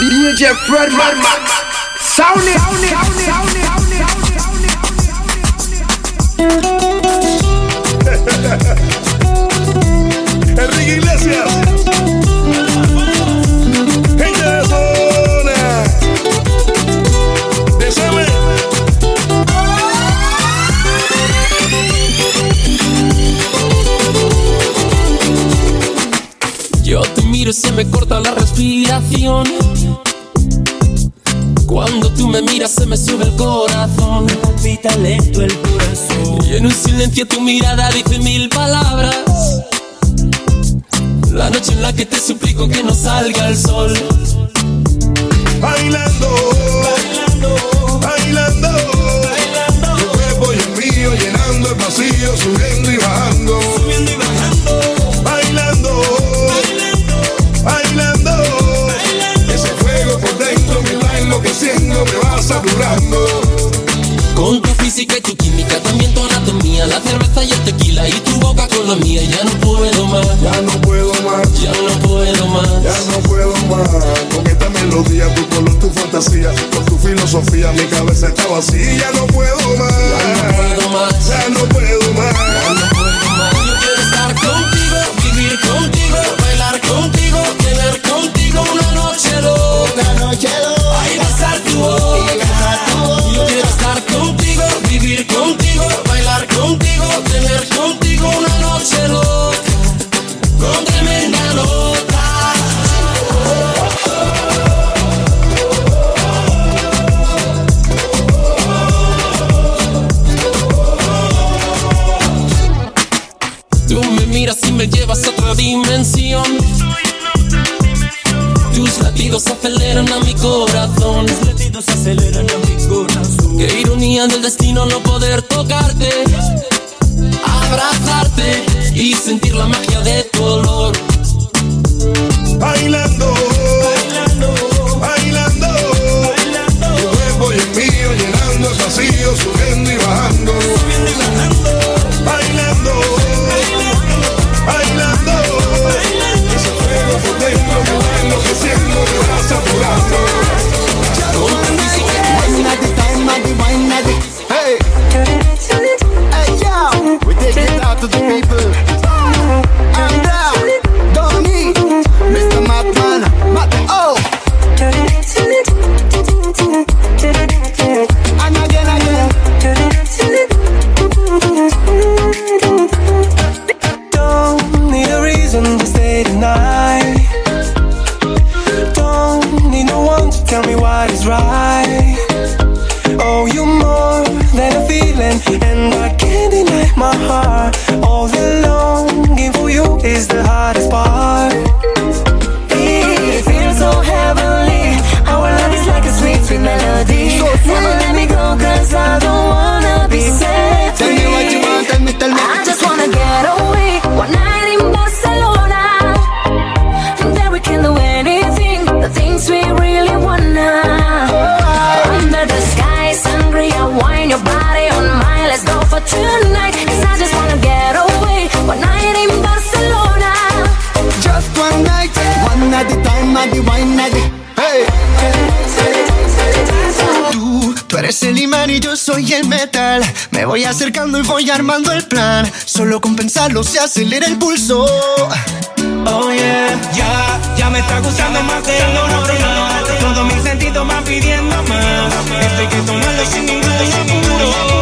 DJ Fred Marman. Sound it, sound it, sound it, sound it, sound it. Enrique Iglesias. Gente de zona. Yo te miro y se me corta la respiración. Cuando tú me miras se me sube el corazón. Me palpita lento el corazón. Y en un silencio tu mirada dice mil palabras. La noche en la que te suplico que no salga el sol. Bailando, bailando, bailando. bailando. Tu cuerpo y el mío llenando el vacío, subiendo Con tu física y tu química, también tu anatomía, la cerveza y el tequila y tu boca con la mía, ya no puedo más. Ya no puedo más. Ya no puedo más. Ya no puedo más. Con esta melodía, tu color, tu fantasía, con tu filosofía, mi cabeza está vacía. Ya no puedo más. Ya no puedo más. Ya no puedo más. Ya no puedo más. Yo quiero estar contigo, vivir contigo, bailar contigo, tener contigo una noche loca. Una noche el metal. Me voy acercando y voy armando el plan. Solo con pensarlo se acelera el pulso. Oh yeah, ya, ya me está gustando más de lo normal. Todos mis sentidos van pidiendo más. Estoy que tomarlo sin ningún Despacito,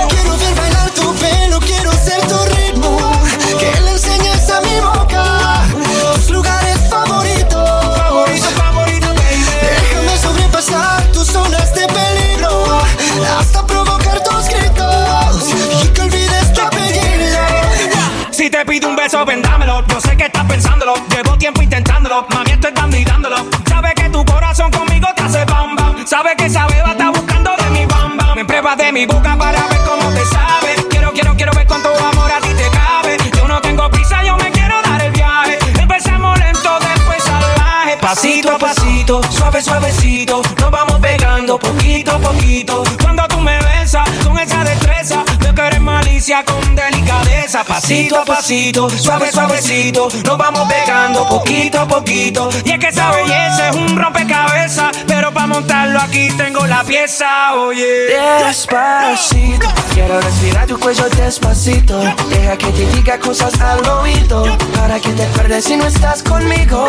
eso vendámelo. Yo sé que estás pensándolo, llevo tiempo intentándolo. Mami, estoy dando y dándolo. Sabes que tu corazón conmigo te hace bam bam. Sabes que esa beba está buscando de mi bam bam. Me pruebas de mi boca para ver cómo te sabe. Quiero, quiero, quiero ver cuánto amor a ti te cabe. Yo no tengo prisa, yo me quiero dar el viaje. Empezamos lento, después salvaje. Pasito a pasito, suave, suavecito. Nos vamos pegando poquito a poquito. Cuando tú me besas con esa destreza, yo queres malicia con delicadeza empieza pasito a pasito, suave suavecito, nos vamos pegando poquito a poquito. Y es que esa belleza es un rompecabezas, pero para montarlo aquí tengo la pieza, oye. Oh yeah. Despacito, quiero respirar tu cuello despacito, deja que te diga cosas al oído, para que te acuerdes si no estás conmigo.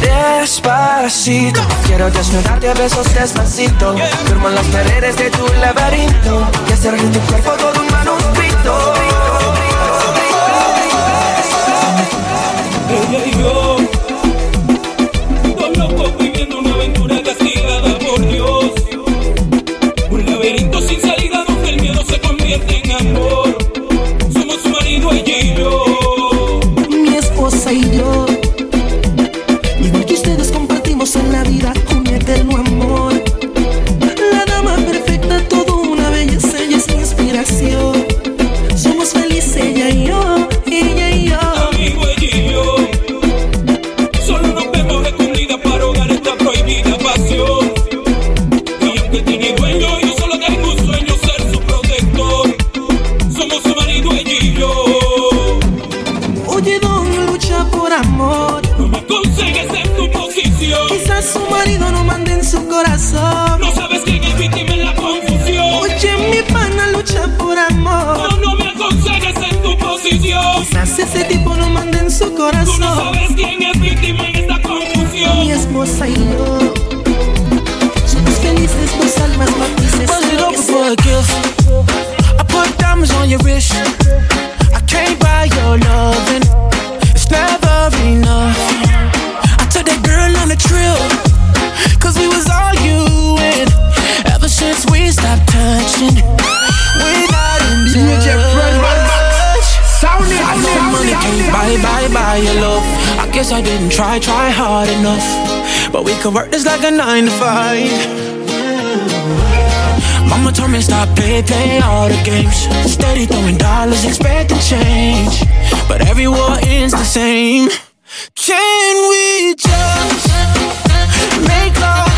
Despacito, quiero desnudarte a besos despacito, firmo las paredes de tu laberinto y hacer de tu cuerpo todo un manuscrito. Guess I didn't try, try hard enough. But we could work this like a nine to five. Mama told me stop play, play all the games. Steady throwing dollars, expect to change. But every war ends the same. Can we just make love?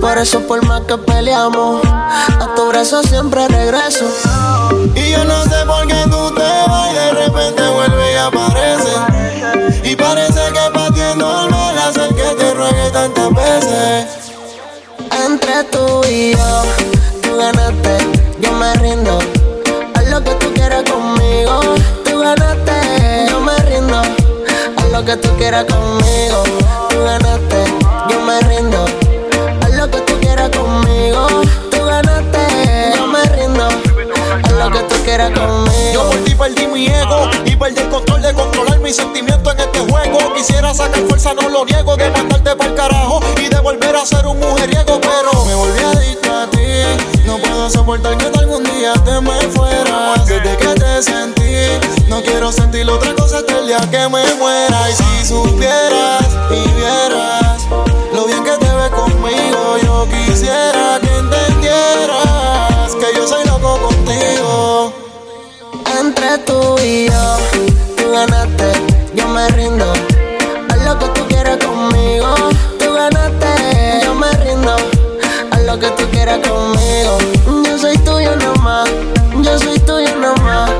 Por eso, por más que peleamos, a tu brazo siempre regreso. Y yo no sé por Y parece que para ti es normal hacer que te ruegue tantas veces. Entre tú y yo, tú ganaste, yo me rindo. Haz lo que tú quieras conmigo. Tú ganaste, yo me rindo. Haz lo que tú quieras conmigo. Tú ganaste, yo me rindo. Yo por ti perdí mi ego y perdí el control de controlar mis sentimientos en este juego. Quisiera sacar fuerza, no lo niego, de mandarte pa'l carajo y de volver a ser un mujeriego, pero me volví adicto a ti. No puedo soportar que algún día te me fueras. Desde que te sentí, no quiero sentir otra cosa hasta el día que me muera. Y si supieras y vieras lo bien que te ves conmigo, yo quisiera que entendieras que yo soy loco contigo. Entre tú y yo, tú ganaste, yo me rindo. Haz lo que tú quieras conmigo. Tú ganaste, yo me rindo. Haz lo que tú quieras conmigo. Yo soy tuyo nomás, yo soy tuyo nomás.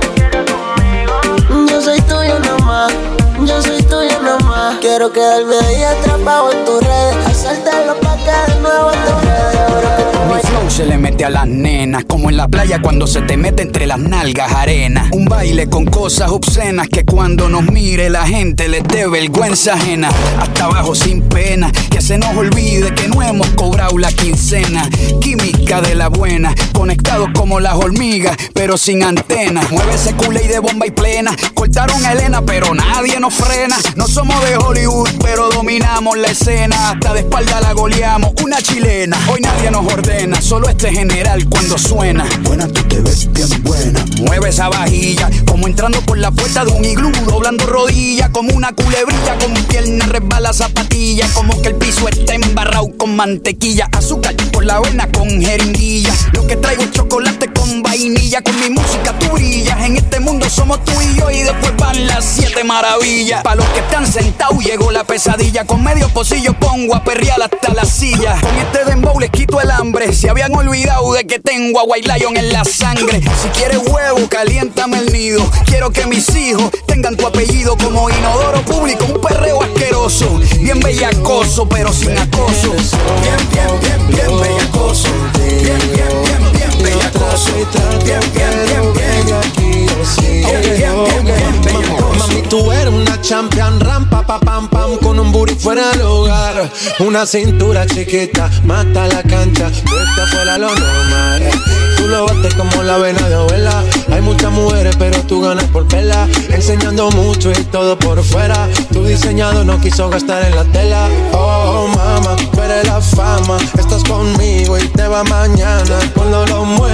Yo soy tuyo nomás, yo soy tuyo nomás. Quiero quedarme ahí atrapado en tus redes. Hacerte los que de nuevo te redes. Se le mete a las nenas, como en la playa cuando se te mete entre las nalgas arena. Un baile con cosas obscenas que cuando nos mire la gente les dé vergüenza ajena. Hasta abajo sin pena, que se nos olvide que no hemos cobrado la quincena. Química de la buena, conectados como las hormigas, pero sin antenas. Mueve ese culé y de bomba y plena. Cortaron a Elena, pero nadie nos frena. No somos de Hollywood, pero dominamos la escena. Hasta de espalda la goleamos, una chilena. Hoy nadie nos ordena, solo este general cuando suena. Buena, tú te ves bien buena. Mueve esa vajilla, como entrando por la puerta de un iglú, doblando rodillas, como una culebrilla, con pierna resbala zapatilla, como que el piso está embarrado con mantequilla, azúcar por la avena con jeringuilla. Lo que traigo es chocolate con vainilla, con mi música tú brillas. En este mundo somos tú y yo, y después van las siete maravillas. Para los que están sentados llegó la pesadilla, con medio pocillo pongo a perrear hasta la silla. Con este dembow les quito el hambre, se habían olvidado de que tengo a White Lion en la sangre. Si quieres huevo, caliéntame el nido. Quiero que mis hijos tengan tu apellido como inodoro público, un perreo asqueroso. Bien bellacoso, pero sin acoso. Bien, bien, bien, bien bellacoso. Bien, bien, bien, bien bellacoso. Bien, bien, bien, bien. Bien, bien, bien, Mami, tú eres una champion rampa pa pam pam con un booty fuera del hogar. Una cintura chiquita, mata la cancha, esta fuera lo normal. Tú lo bates como la vena de abuela. Hay muchas mujeres, pero tú ganas por pela. Enseñando mucho y todo por fuera. Tu diseñado no quiso gastar en la tela. Oh, mama, tú eres la fama. Estás conmigo y te va mañana. Cuando lo mueves,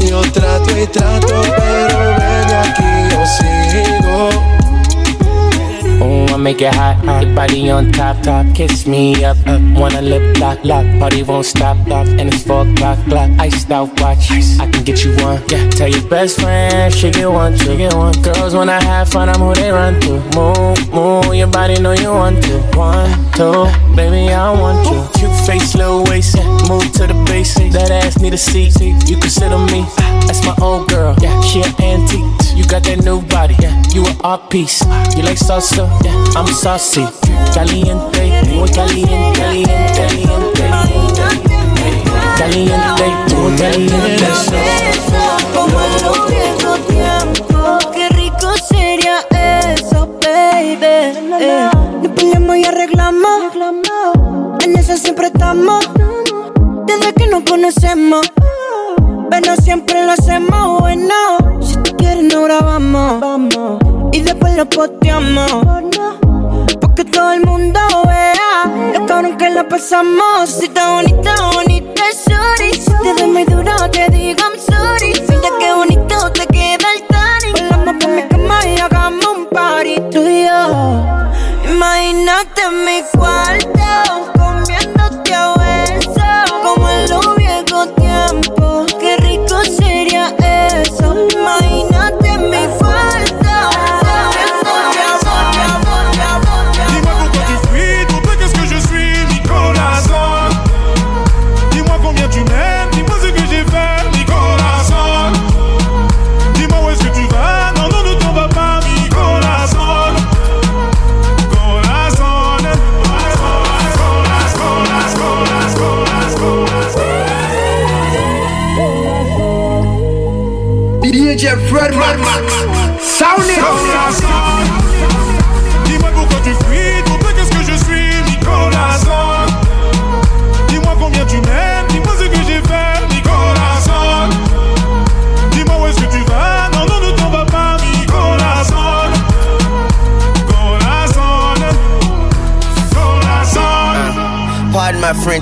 Yo trato y trato, pero baby, aquí yo sigo. Oh, make it hot. hot. Your body on top, top. Kiss me up, up. Wanna lip lock, lock. Party won't stop, stop. And it's four o'clock, clock. Iced out watch. I can get you one. Yeah. Tell your best friend she get one, she get one. Girls when I have fun, I'm who they run to. Move, move. Your body know you want to. One, two, baby I want you. Cute face, little waist. Move to the basics. That ass need a seat. You can sit on me. That's my old girl. Yeah, she an antique. You got that new body. Yeah, you an art piece. You like salsa? Yeah, I'm saucy. Caliente, muy caliente, caliente, caliente. Caliente, muy caliente. Como en los viejos tiempos, qué rico sería. Eh, nos peleamos y arreglamos, en eso siempre estamos. Desde que nos conocemos, pero siempre lo hacemos bueno. Si tú quieres, no grabamos, y después lo posteamos. Porque todo el mundo vea lo cabrón que la pasamos. Si está bonita, bonita, sorry. Si te doy muy duro, te digo I'm sorry. Mira qué bonito te queda el tanning. Volamos por mi cama y hagamos un party tú y yo. Imagínate en mi cuarto, I'm bored. DJ Fred Max.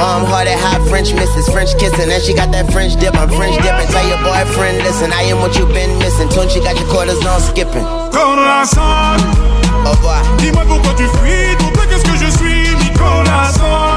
Warm hearted, hot French misses, French kissing. And she got that French dip. I'm French dipping. Tell your boyfriend, listen, I am what you've been missing. Tune, she got your quarters on skipping. Nicolas. Au revoir. Dis-moi pourquoi tu fuis, pour toi qu'est-ce que je suis, Nicolas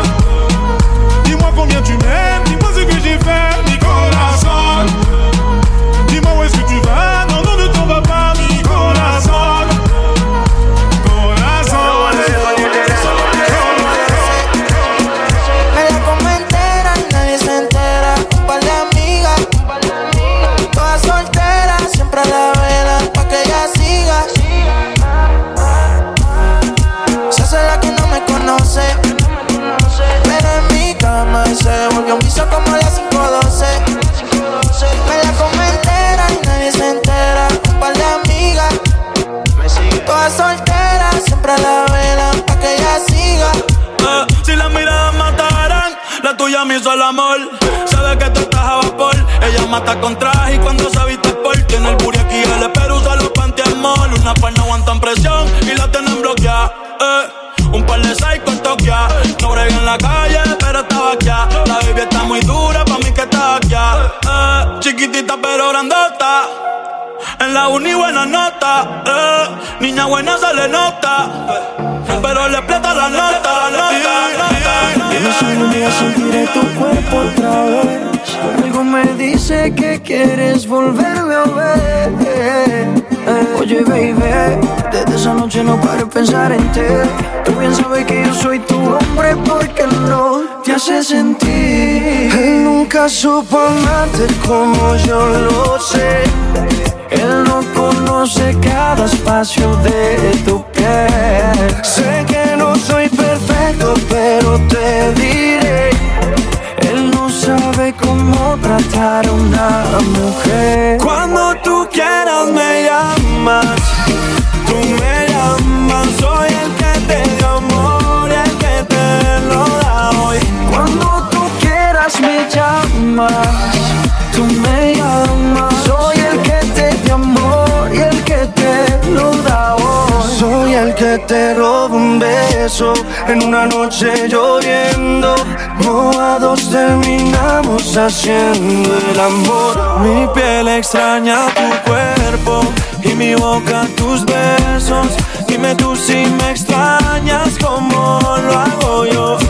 pensar en ti. Tú bien sabes que yo soy tu hombre porque no te hace sentir. Él nunca supo amarte como yo lo sé. Él no conoce cada espacio de tu piel. Sé que no soy perfecto, pero te diré. Él no sabe cómo tratar a una mujer. Cuando tú quieras me llamas, amas, tú me llamas. Soy el que te dio amor y el que te lo da hoy. Soy el que te roba un beso en una noche lloviendo. No a dos terminamos haciendo el amor. Mi piel extraña tu cuerpo y mi boca tus besos. Dime tú si me extrañas como lo hago yo.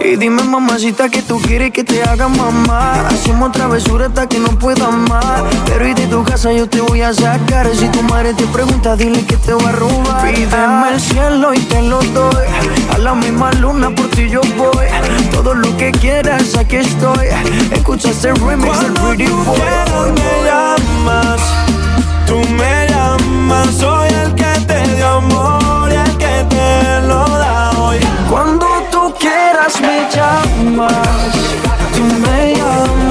Y, dime mamacita que tú quieres que te haga mamá. Hacemos travesura hasta que no pueda más. Pero y de tu casa yo te voy a sacar Si tu madre te pregunta dile que te va a robar. Pídeme el cielo y te lo doy. A la misma luna por ti yo voy. Todo lo que quieras aquí estoy. Escucha este remix del Pretty tú Boy. quieras, me llamas. Tú me llamas. Soy el que te dio amor y el que te lo da hoy. Cuando I me llamas, tú.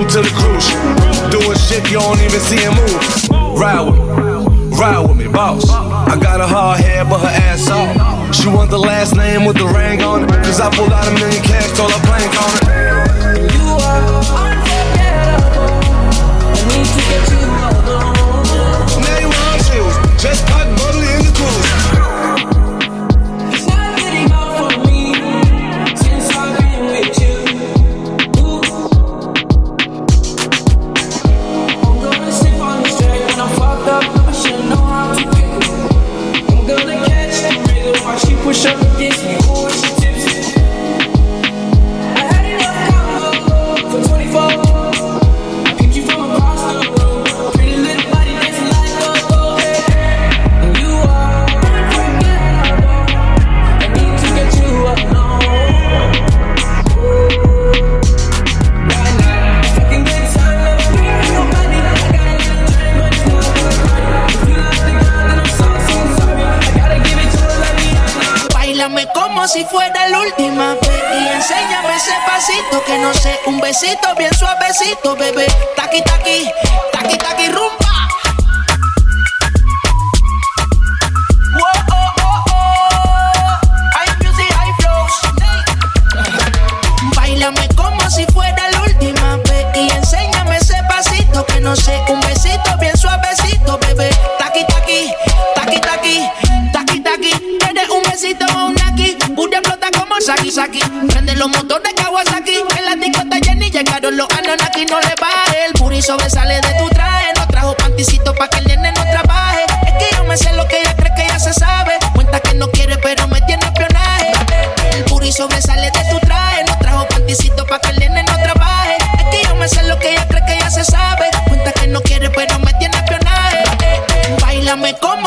to the cruise, Doing shit you don't even see him move. Ride with me, ride with me, boss. I got a hard head, but her ass off. She want the last name with the ring on it. Cause I pulled out a million cash, told her plank on it. besito, bien suavecito, bebé. Taqui, taqui.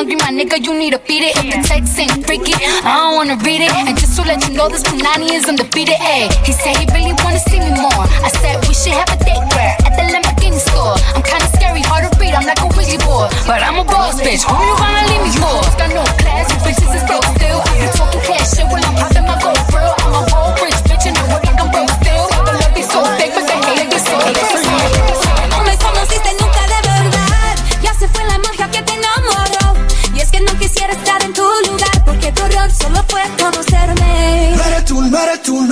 Hungry, my nigga, you need to feed it. If the text ain't freaky, I don't wanna read it. And just to let you know, this Punani is undefeated. Ay, he said he really wanna see me more. I said we should have a date where at the Lamborghini store. I'm kinda scary, hard to read. I'm like a Ouija board, but I'm a boss bitch. Who you gonna leave me for? Got no class, you bitches is broke still. I be talking cash shit when I'm popping my gold grill. Solo fue conocerme. No tú, no eres tú,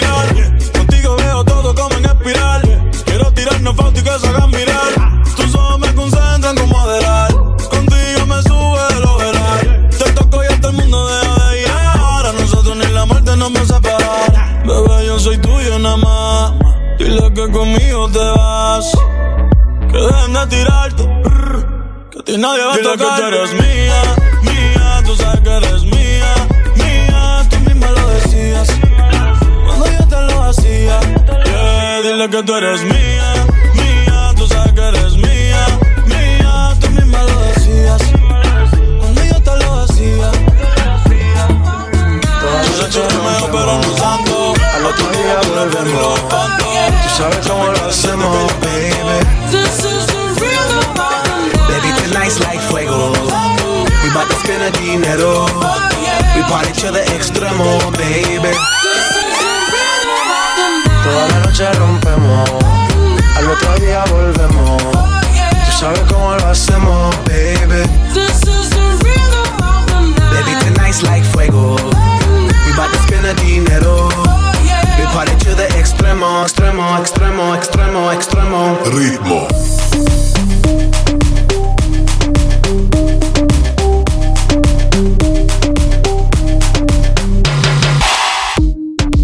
Contigo veo todo como en espiral. Quiero tirarnos fotos y que se hagan mirar. Tus ojos me concentran como moderar. Contigo me sube el overall. Te toco y hasta el mundo deja de llegar. A nosotros ni la muerte nos va a separar. Bebé, yo soy tuyo nada más. Dile que conmigo te vas. Que dejen de tirarte. Que a ti nadie va a tocar. que tú eres mía, mía. Tú sabes que eres dile que tú eres mía, mía. Tú sabes que eres mía, mía. Tú misma lo decías. Cuando yo te lo. Todas las noches Romeo, pero no santo. Al otro día volvemos. Tú sabes cómo lo hacemos, baby. Baby, tonight's like fuego. We bout to spend the dinero. We party to the extremo, baby. Toda la noche rompemos, al otro día volvemos. Tú sabes cómo lo hacemos, baby. This is the rhythm of the night. Baby, tonight's like fuego. We bout to spend the dinero. We party to the extremo, extremo, extremo, extremo, extremo. Ritmo.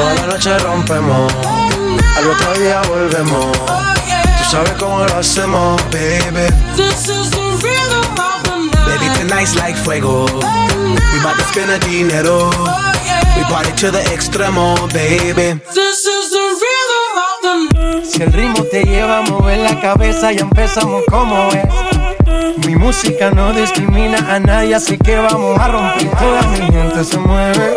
Toda la noche rompemos, al otro día volvemos. Tú sabes cómo lo hacemos, baby. This is the rhythm of the night. Baby, tonight's like fuego. We bout to spend the dinero. We party to the extremo, baby. This is the rhythm of the night. Si el ritmo te lleva a mover la cabeza, ya empezamos como es. Mi música no discrimina a nadie, así que vamos a romper. Toda mi gente se mueve.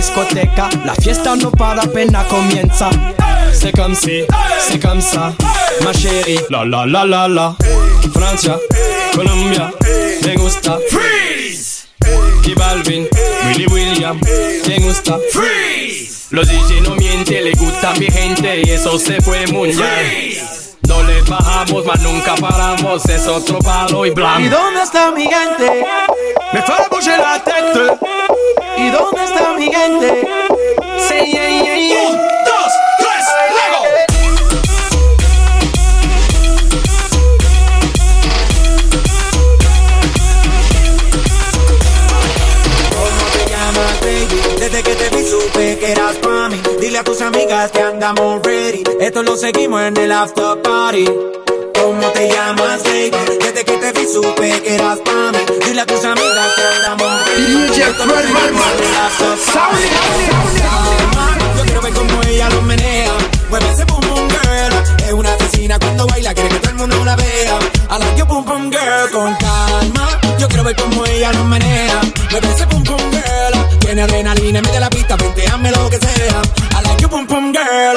Discoteca, la fiesta no para apenas comienza. C'est comme si, c'est comme ça, ma chérie. La la la la la. Francia, Colombia, me gusta. Freeze. Y Balvin, Willy William, me gusta. Freeze. Los DJ no mienten, le gusta a mi gente y eso se fue mundial. No le bajamos, mas nunca paramos, es otro palo y blanco. ¿Y dónde está mi gente? Me fue a la tête. ¿Y dónde está mi gente? Sí, yeah, yeah, yeah. Un, dos, tres, luego. ¿Cómo te llamas, baby? Desde que te vi supe que eras pa' mí Dile a tus amigas que andamos ready Esto lo seguimos en el after party ¿Cómo te llamas, baby? Desde que te vi supe que eras pa' mí. Dile a tus amigas que andamos Calma, Yo quiero ver cómo ella lo menea. Mueve ese boom boom girl. Es una asesina cuando baila Quiere que todo el mundo la vea. I like your boom boom girl Con calma Yo quiero ver cómo ella lo menea. Mueve ese boom boom girl. Tiene adrenalina, mete la pista, venteame lo que sea. I like your boom boom girl.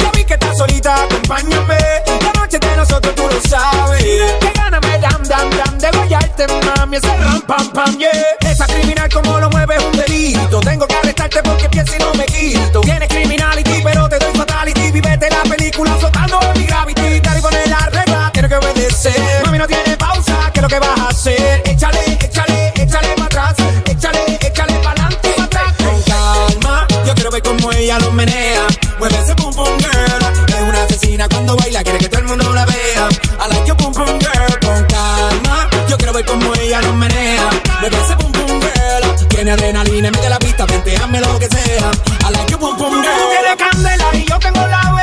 Ya vi que estás solita, acompáñame. La noche de nosotros tú lo sabes. Que gana me dam dam dam De guayarte mami, ese ram pam pam yeah. Esa criminal como lo mueve es un delito. Tengo que arrestarte porque pienso y no me quito. Tienes criminality pero te doy fatality. Vivete la película flotando en mi gravity. Tal y poner la regla, tienes que obedecer. Mami no tiene pausa, ¿qué es lo que vas a hacer? Échale, échale, échale para atrás. Échale, échale para adelante y para atrás. Con calma, yo quiero ver cómo ella lo menea. Mueve ese pum pum girl. Es una asesina cuando baila, quiere que todo el mundo la vea. I like your pum pum girl. Con calma, yo quiero ver cómo ella lo menea. Mueve ese pum pum girl. Tiene adrenalina, mete la pista, venteame lo que sea. I like your pum pum girl. Tú tienes candela y yo tengo la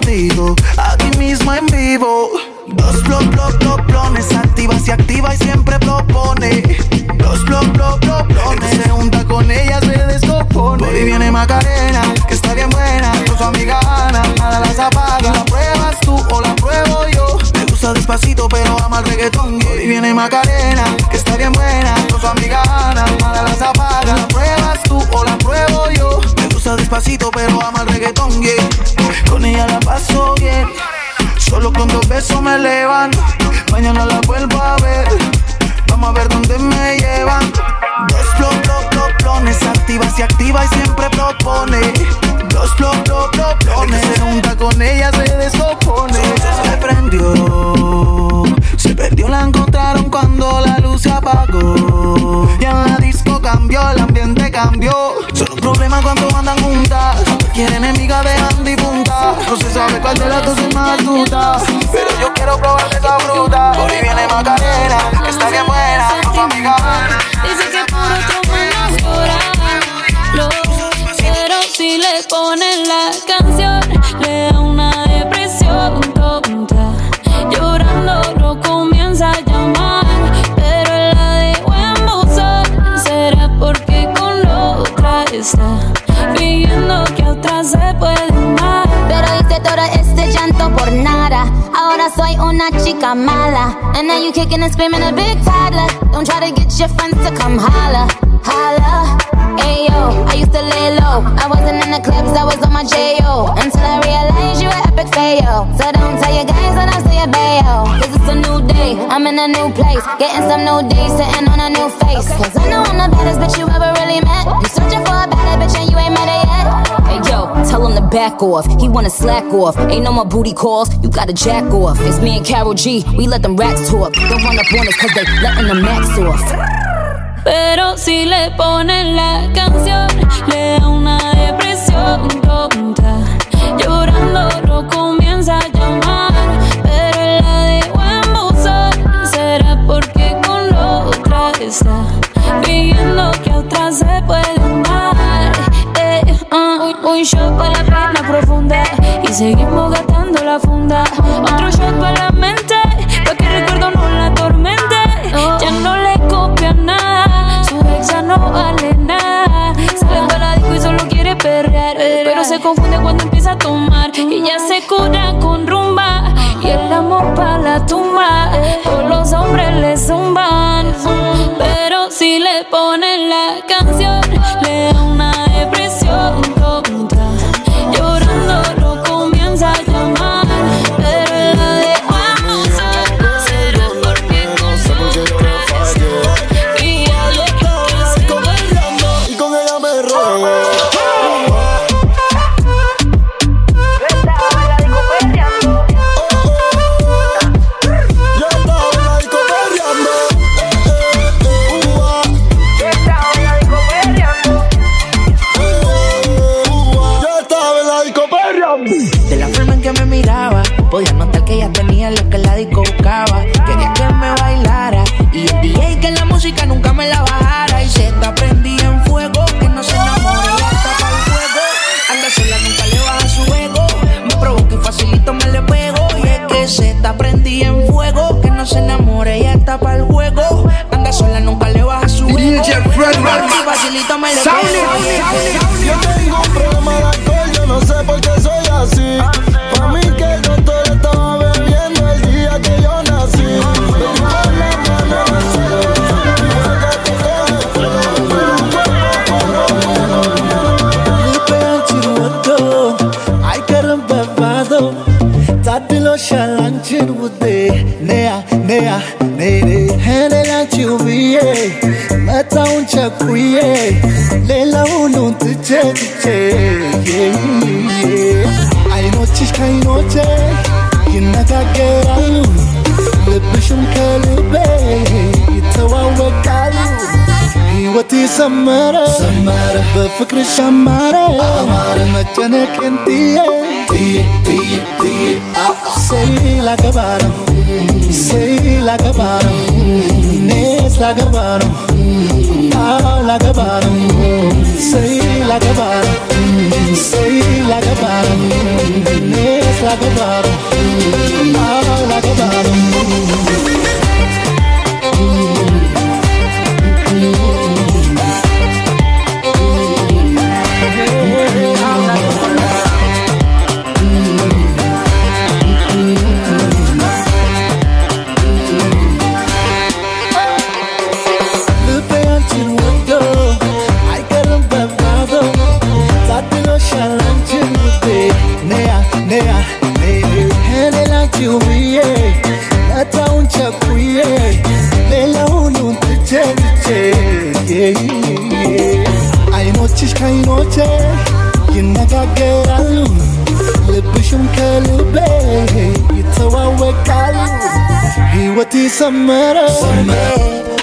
contigo. Aquí mismo en vivo. Dos blog, blog, blog, blones. Activa, se activa y siempre propone. Dos blog, blog, blog, blones. Se junta con ella, se descompone. Por ahí viene Macarena, que está bien buena. Con su amiga Ana, nada las apaga. ¿La pruebas tú o la pruebo yo? Me gusta despacito, pero ama el reggaetón. Por ahí viene Macarena, que está bien buena. Con su amiga Ana, nada las apaga. ¿La pruebas tú o la pruebo yo? Gusta despacito, pero ama el reggaetón, yeah. Con ella la paso bien. Solo con dos besos me elevan. Mañana la vuelvo a ver. Vamos a ver dónde me llevan. Dos blog, blog, blog, blones. Activa, se activa y siempre propone. Dos blog, blog, blog, blones. Se junta con ella, se descompone. Se prendió. Se perdió, la encontraron cuando la luz se apagó. Y en cambió, el ambiente cambió. Son un problema cuando andan juntas. Quiere enemiga de Andy punta. No se sabe cuál de las dos es más astuta. Pero yo quiero probar esa fruta. Por ahí viene Macarena, que está bien buena. Con amiga. Dice que por otro menos llorarlo Pero si le ponen la canción Le da una depresión se puede amar Pero hice todo este llanto por nada. Ahora soy una chica mala. And now you kicking and screaming a big toddler. Don't try to get your friends to come holla, holla. Ayo, I used to lay low. I wasn't in the clubs, I was on my J.O. Until I realized you were epic fail. So don't tell your guys that I'm still bayo. Cause it's a new day, I'm in a new place. Getting some new days, sitting on a new face. Cause I know I'm the baddest bitch you ever really met. You searching for a better bitch and you ain't back off. He wanna slack off. Ain't no more booty calls. You gotta jack off. It's me and Carol G. We let them rats talk. Don't run up on us cause they letting the max off. Pero si le ponen la canción, le da una depresión tonta. Llorando comienza a llamar, pero la dejó en buzón. Será porque con otra está que otra se puede amar. Un, shot para la pena profunda y seguimos gastando la funda. Otro shot para la mente, pa' que el recuerdo no la atormente. Ya no le copia nada, su ex no vale nada. Sale para la disco y solo quiere perrear, pero se confunde cuando empieza a tomar. Y ya se cura con rumba y el amor para la tumba. Todos los hombres le zumban, pero si le ponen la canción, फ़िक्र हमारे हमारे मचने किंतिए दिए दिए दिए सही लग बारम सही लग बारम नेस लग बारम आ लग बारम सही लग बारम सही लग बारम नेस लग बारम आ लग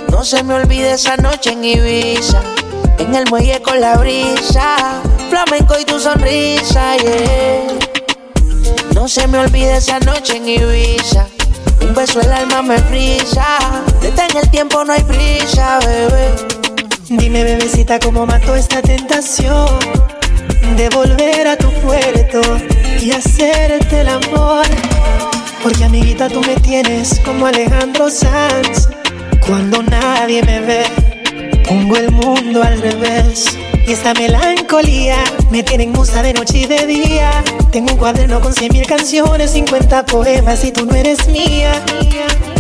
No se me olvide esa noche en Ibiza, en el muelle con la brisa, flamenco y tu sonrisa, yeah. No se me olvide esa noche en Ibiza, un beso el alma me frisa, detén el tiempo, no hay prisa, bebé. Dime, bebecita, cómo mató esta tentación de volver a tu puerto y hacerte el amor porque, amiguita, tú me tienes como Alejandro Sanz. Cuando nadie me ve, pongo el mundo al revés. Y esta melancolía me tiene en musa de noche y de día. Tengo un cuaderno con cien mil canciones, 50 poemas y tú no eres mía.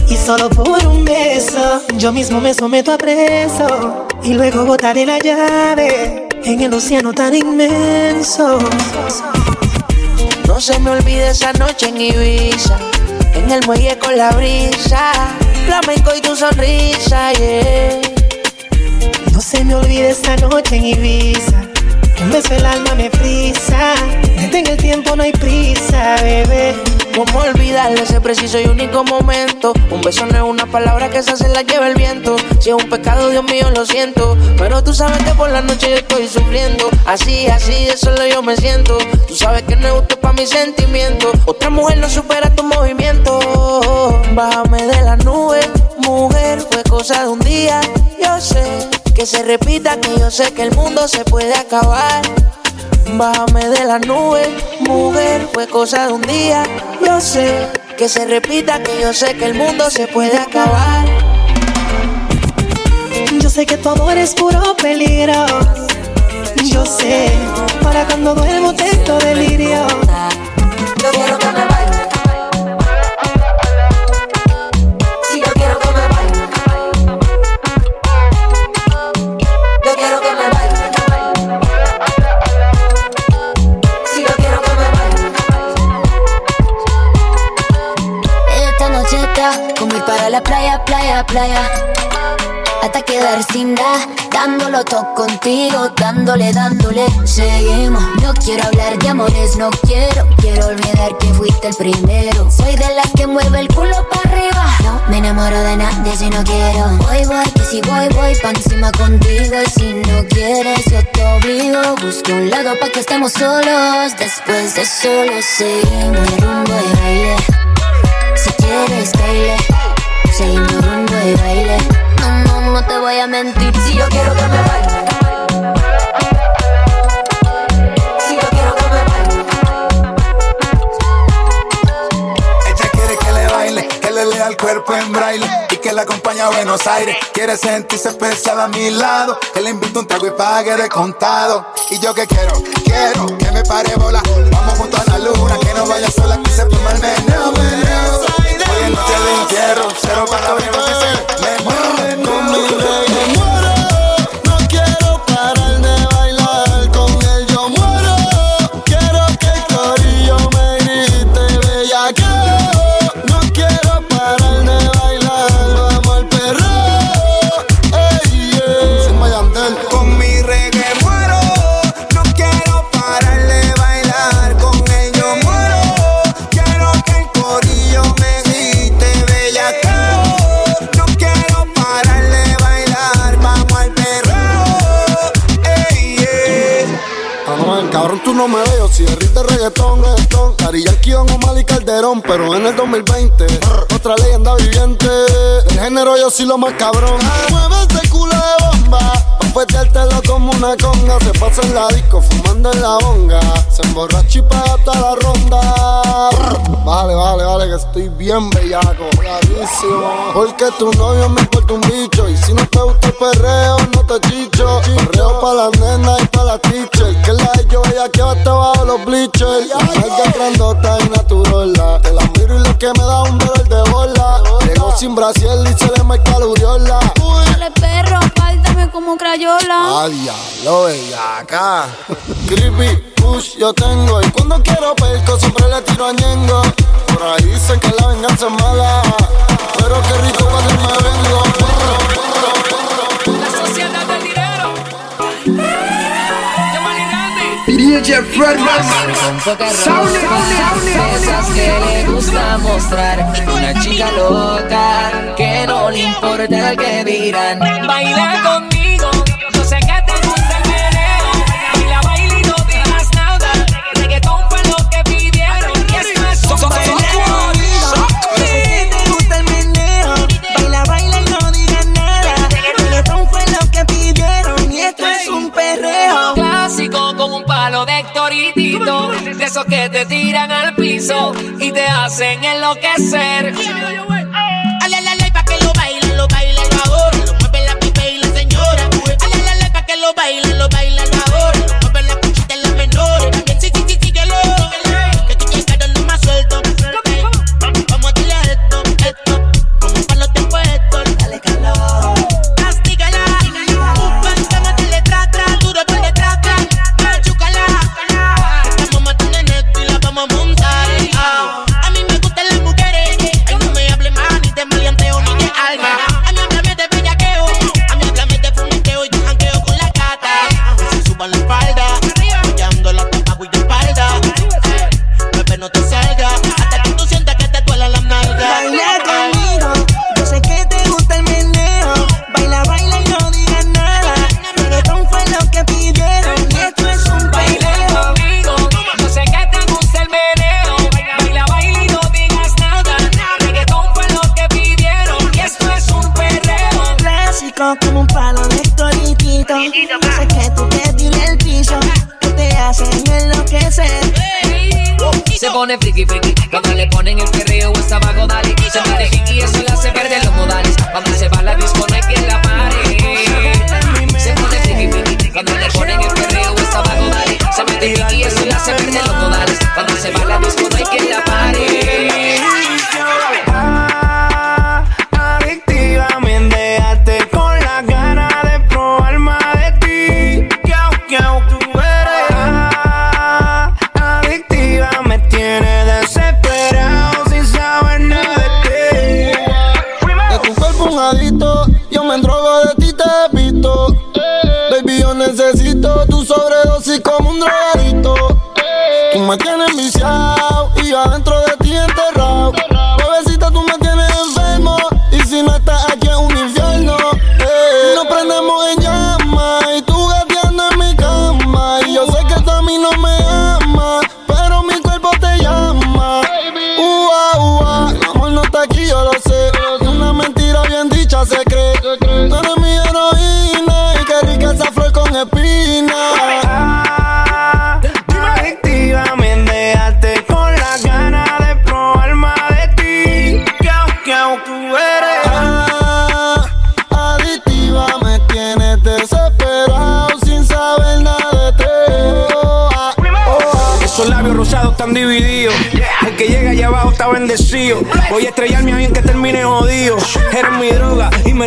Y solo por un beso, yo mismo me someto a preso. Y luego botaré la llave en el océano tan inmenso. No se me olvide esa noche en Ibiza, en el muelle con la brisa, flamenco y tu sonrisa, yeah. No se me olvide esa noche en Ibiza. Un beso el alma me frisa. Detén el tiempo, no hay prisa, bebé. ¿Cómo olvidar ese preciso y único momento? Un beso no es una palabra que se la lleva el viento. Si es un pecado, Dios mío, lo siento. Pero tú sabes que por la noche yo estoy sufriendo. Así, así, de solo yo me siento. Tú sabes que no es justo para mis sentimientos. Otra mujer no supera tu. Bájame de la nube, mujer, fue cosa de un día. Yo sé que se repita, que yo sé que el mundo se puede acabar. Bájame de la nube, mujer, fue cosa de un día. Yo sé que se repita, que yo sé que el mundo se puede acabar. Yo sé que tu amor es puro peligro. Yo sé, para cuando duermo tengo delirio. Hasta quedar sin nada, dándolo todo contigo, dándole, dándole. Seguimos, no quiero hablar de amores, no quiero, quiero olvidar que fuiste el primero. Soy de las que mueve el culo para arriba. No me enamoro de nadie si no quiero. Voy, voy, que si voy, voy pa' encima contigo. Y si no quieres, yo te obligo. Busco un lado pa' que estemos solos. Después de solo seguimos rumbo de baile. Si quieres, baile. Seguimos rumbo de baile. No, no, no te voy a mentir. Si yo quiero que me baile. Si yo quiero que me baile. Ella quiere que le baile, que le lea el cuerpo en braille y que la acompañe a Buenos Aires. Quiere sentirse especial a mi lado, que le invite un trago y pague de contado. Y yo que quiero, quiero que me pare bola. Vamos junto a la luna, que no vaya sola, que se toma el meneo. Noche de entierro, cero palabras, meneo, dinero, yo soy lo más cabrón. Mueve peteártelo como una conga. Se pasa en la disco fumando en la bonga. Se emborracha y hasta la ronda. Vale, vale, vale, que estoy bien bellaco. Bravísimo. Porque tu novio me importa un bicho. Y si no te gusta el perreo, no te chicho. Perreo pa' la nena y pa' la teacher. Que la de yo ella que va hasta bajo los bleachers. Larga grandota y naturola. Te la miro y lo que me da un dolor de bola. Llegó sin Brasil, y se le marca la uriola. Dale perro, como Crayola. Adiós, lo veía acá. Creepy push yo tengo. Y cuando quiero perco, siempre le tiro a Ñengo. Por ahí dicen que la venganza es mala. Pero qué rico cuando me vengo. La sociedad del dinero. DJ Fredman Esas que le gusta mostrar Una chica loca Que no le importa el que dirán Baila conmigo y te hacen enloquecer. se va a la disco, no hay que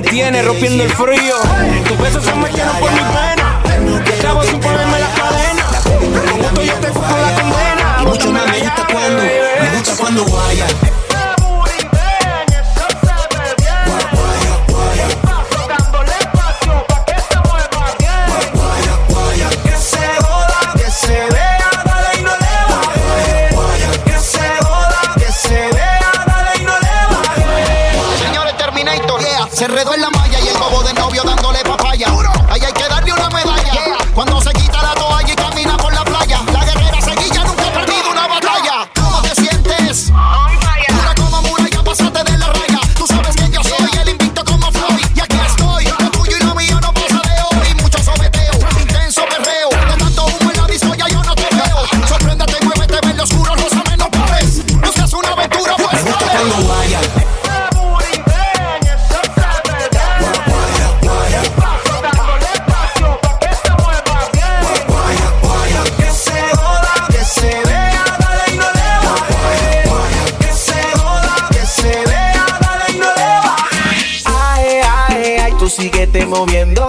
me tiene rompiendo el frío. Tus besos se metieron por mi pena. Te Se enredó en la malla y el bobo de novio dándole papaya. Moviendo.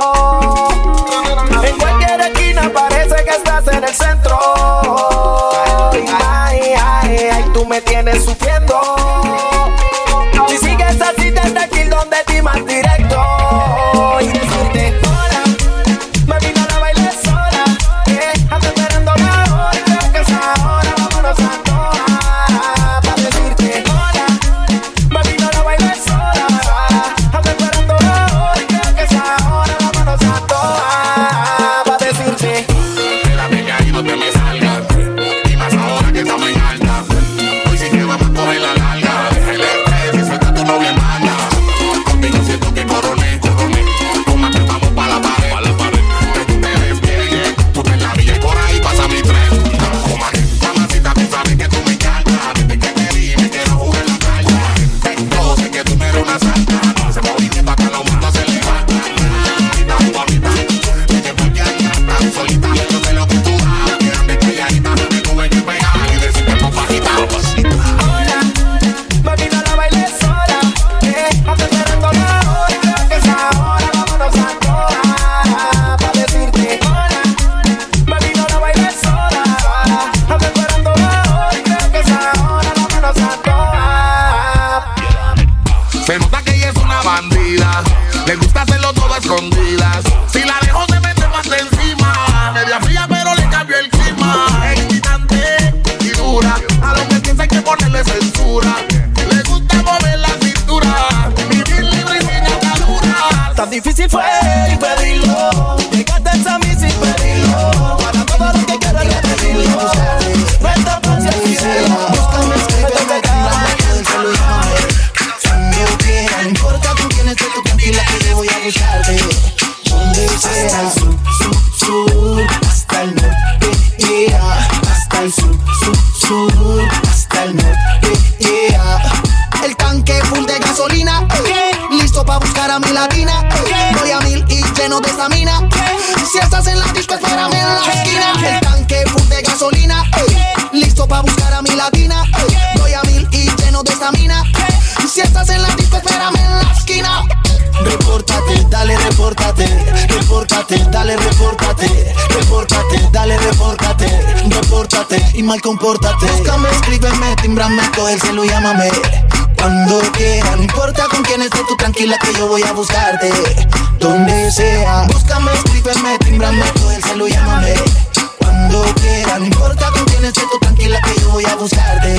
Buscarte.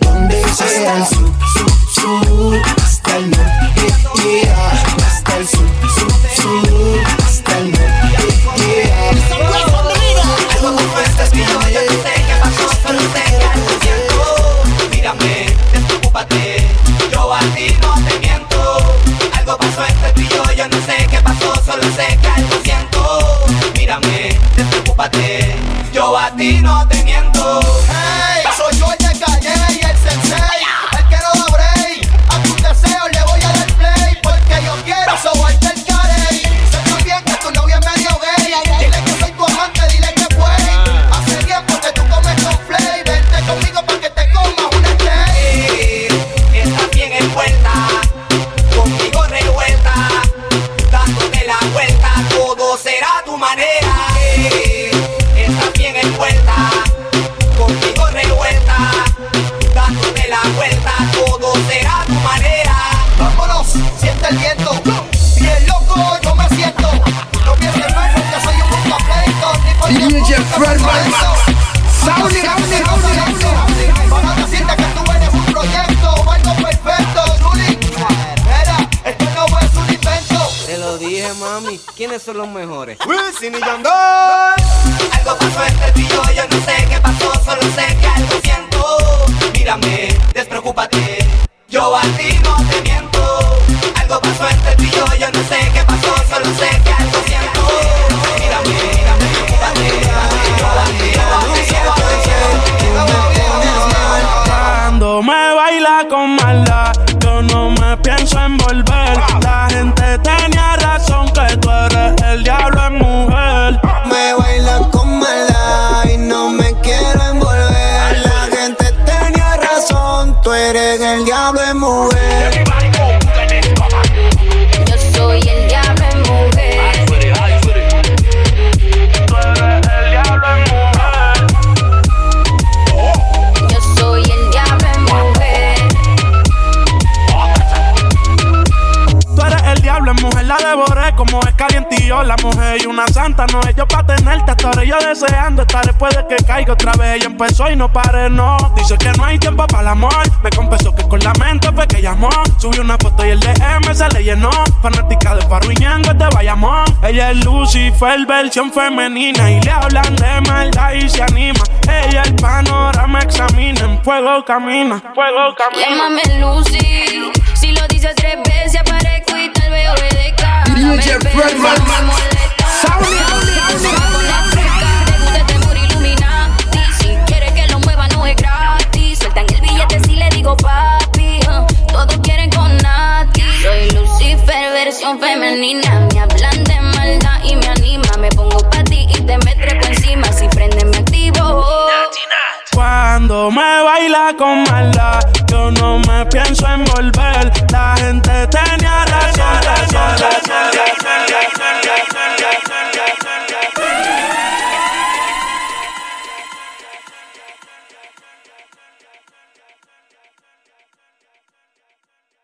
Donde sea, ahora yo deseando estar después de que caiga otra vez. Ella empezó y no pare, no. Dice que no hay tiempo para el amor. Me confesó que con la mente fue que llamó. Subió una foto y el DM se le llenó. Fanática de Farruñango, te vayamos. Ella es Lucifer, versión femenina. Y le hablan de maldad y se anima. Ella el panorama examina. En fuego camina, fuego camina. Llámame Lucy. Si lo dices tres veces aparezco y tal vez obedezca. DJ Fred. Saudi, sensación femenina. Me hablan de maldad y me anima. Me pongo pa' ti y te me trepo encima. Si prende, me activo. Cuando me baila con maldad, yo no me pienso envolver. La gente tenía razón, razón, razón, razón, razón. razón, razón, razón